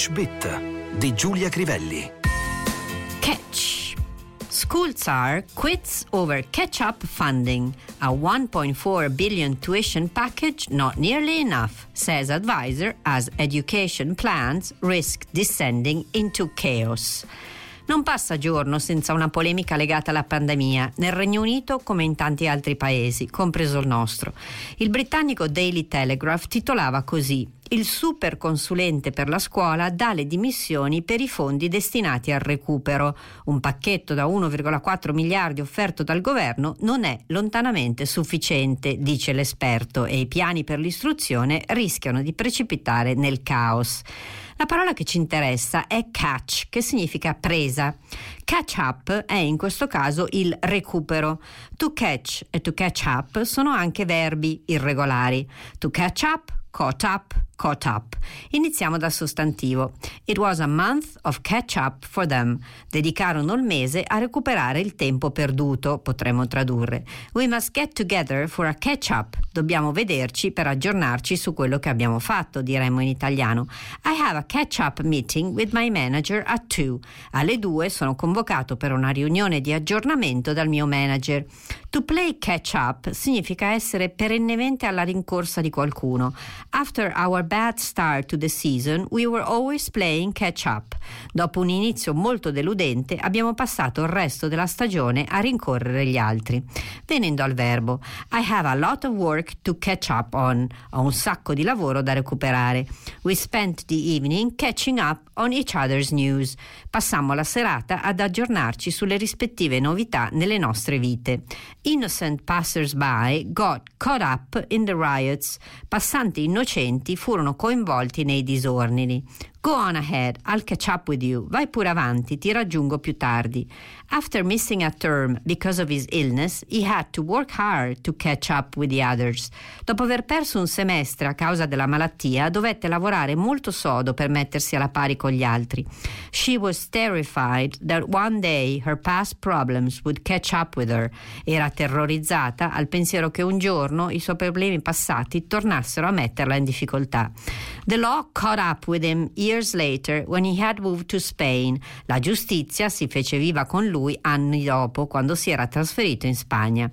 English Bit di Giulia Crivelli. Catch. School Tsar quits over catch-up funding. A 1.4 billion tuition package not nearly enough, says advisor as education plans risk descending into chaos. Non passa giorno senza una polemica legata alla pandemia, nel Regno Unito come in tanti altri paesi, compreso il nostro. Il britannico Daily Telegraph titolava così il super consulente per la scuola dà le dimissioni per i fondi destinati al recupero. Un pacchetto da 1,4 miliardi offerto dal governo non è lontanamente sufficiente, dice l'esperto, e i piani per l'istruzione rischiano di precipitare nel caos. La parola che ci interessa è catch, che significa presa. Catch up è in questo caso il recupero. To catch e to catch up sono anche verbi irregolari. To catch up, caught up, caught up. Iniziamo dal sostantivo. It was a month of catch up for them. Dedicarono il mese a recuperare il tempo perduto, potremmo tradurre. We must get together for a catch up. Dobbiamo vederci per aggiornarci su quello che abbiamo fatto, diremmo in italiano. I have a catch up meeting with my manager at 2. Alle 2 sono convocato per una riunione di aggiornamento dal mio manager. To play catch up significa essere perennemente alla rincorsa di qualcuno. After our bad start to the season, we were always playing catch up. Dopo un inizio molto deludente, abbiamo passato il resto della stagione a rincorrere gli altri. Venendo al verbo, I have a lot of work to catch up on. Ho un sacco di lavoro da recuperare. We spent the evening catching up on each other's news. Passammo la serata ad aggiornarci sulle rispettive novità nelle nostre vite. Innocent passers-by got caught up in the riots. Passanti innocenti furono coinvolti nei disordini. Go on ahead, I'll catch up with you. Vai pure avanti, ti raggiungo più tardi. After missing a term because of his illness, he had to work hard to catch up with the others. Dopo aver perso un semestre a causa della malattia, dovette lavorare molto sodo per mettersi alla pari con gli altri. She was terrified that one day her past problems would catch up with her. Era terrorizzata al pensiero che un giorno i suoi problemi passati tornassero a metterla in difficoltà. The law caught up with him years later when he had moved to Spain. La giustizia si fece viva con lui anni dopo quando si era trasferito in Spagna.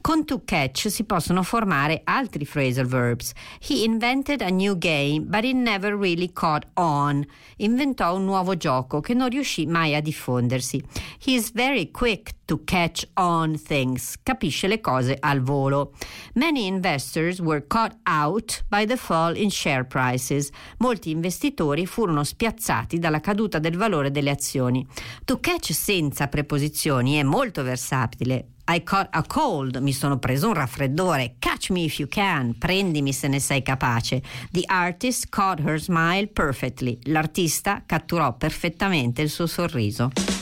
Con to catch si possono formare altri phrasal verbs. He invented a new game but it never really caught on. Inventò un nuovo gioco che non riuscì mai a diffondersi. He is very quick to catch on things. Capisce le cose al volo. Many investors were caught out by the fall in share prices. Molti investitori furono spiazzati dalla caduta del valore delle azioni. To catch senza preposizioni è molto versatile. I caught a cold, mi sono preso un raffreddore. Catch me if you can, prendimi se ne sei capace. The artist caught her smile perfectly. L'artista catturò perfettamente il suo sorriso.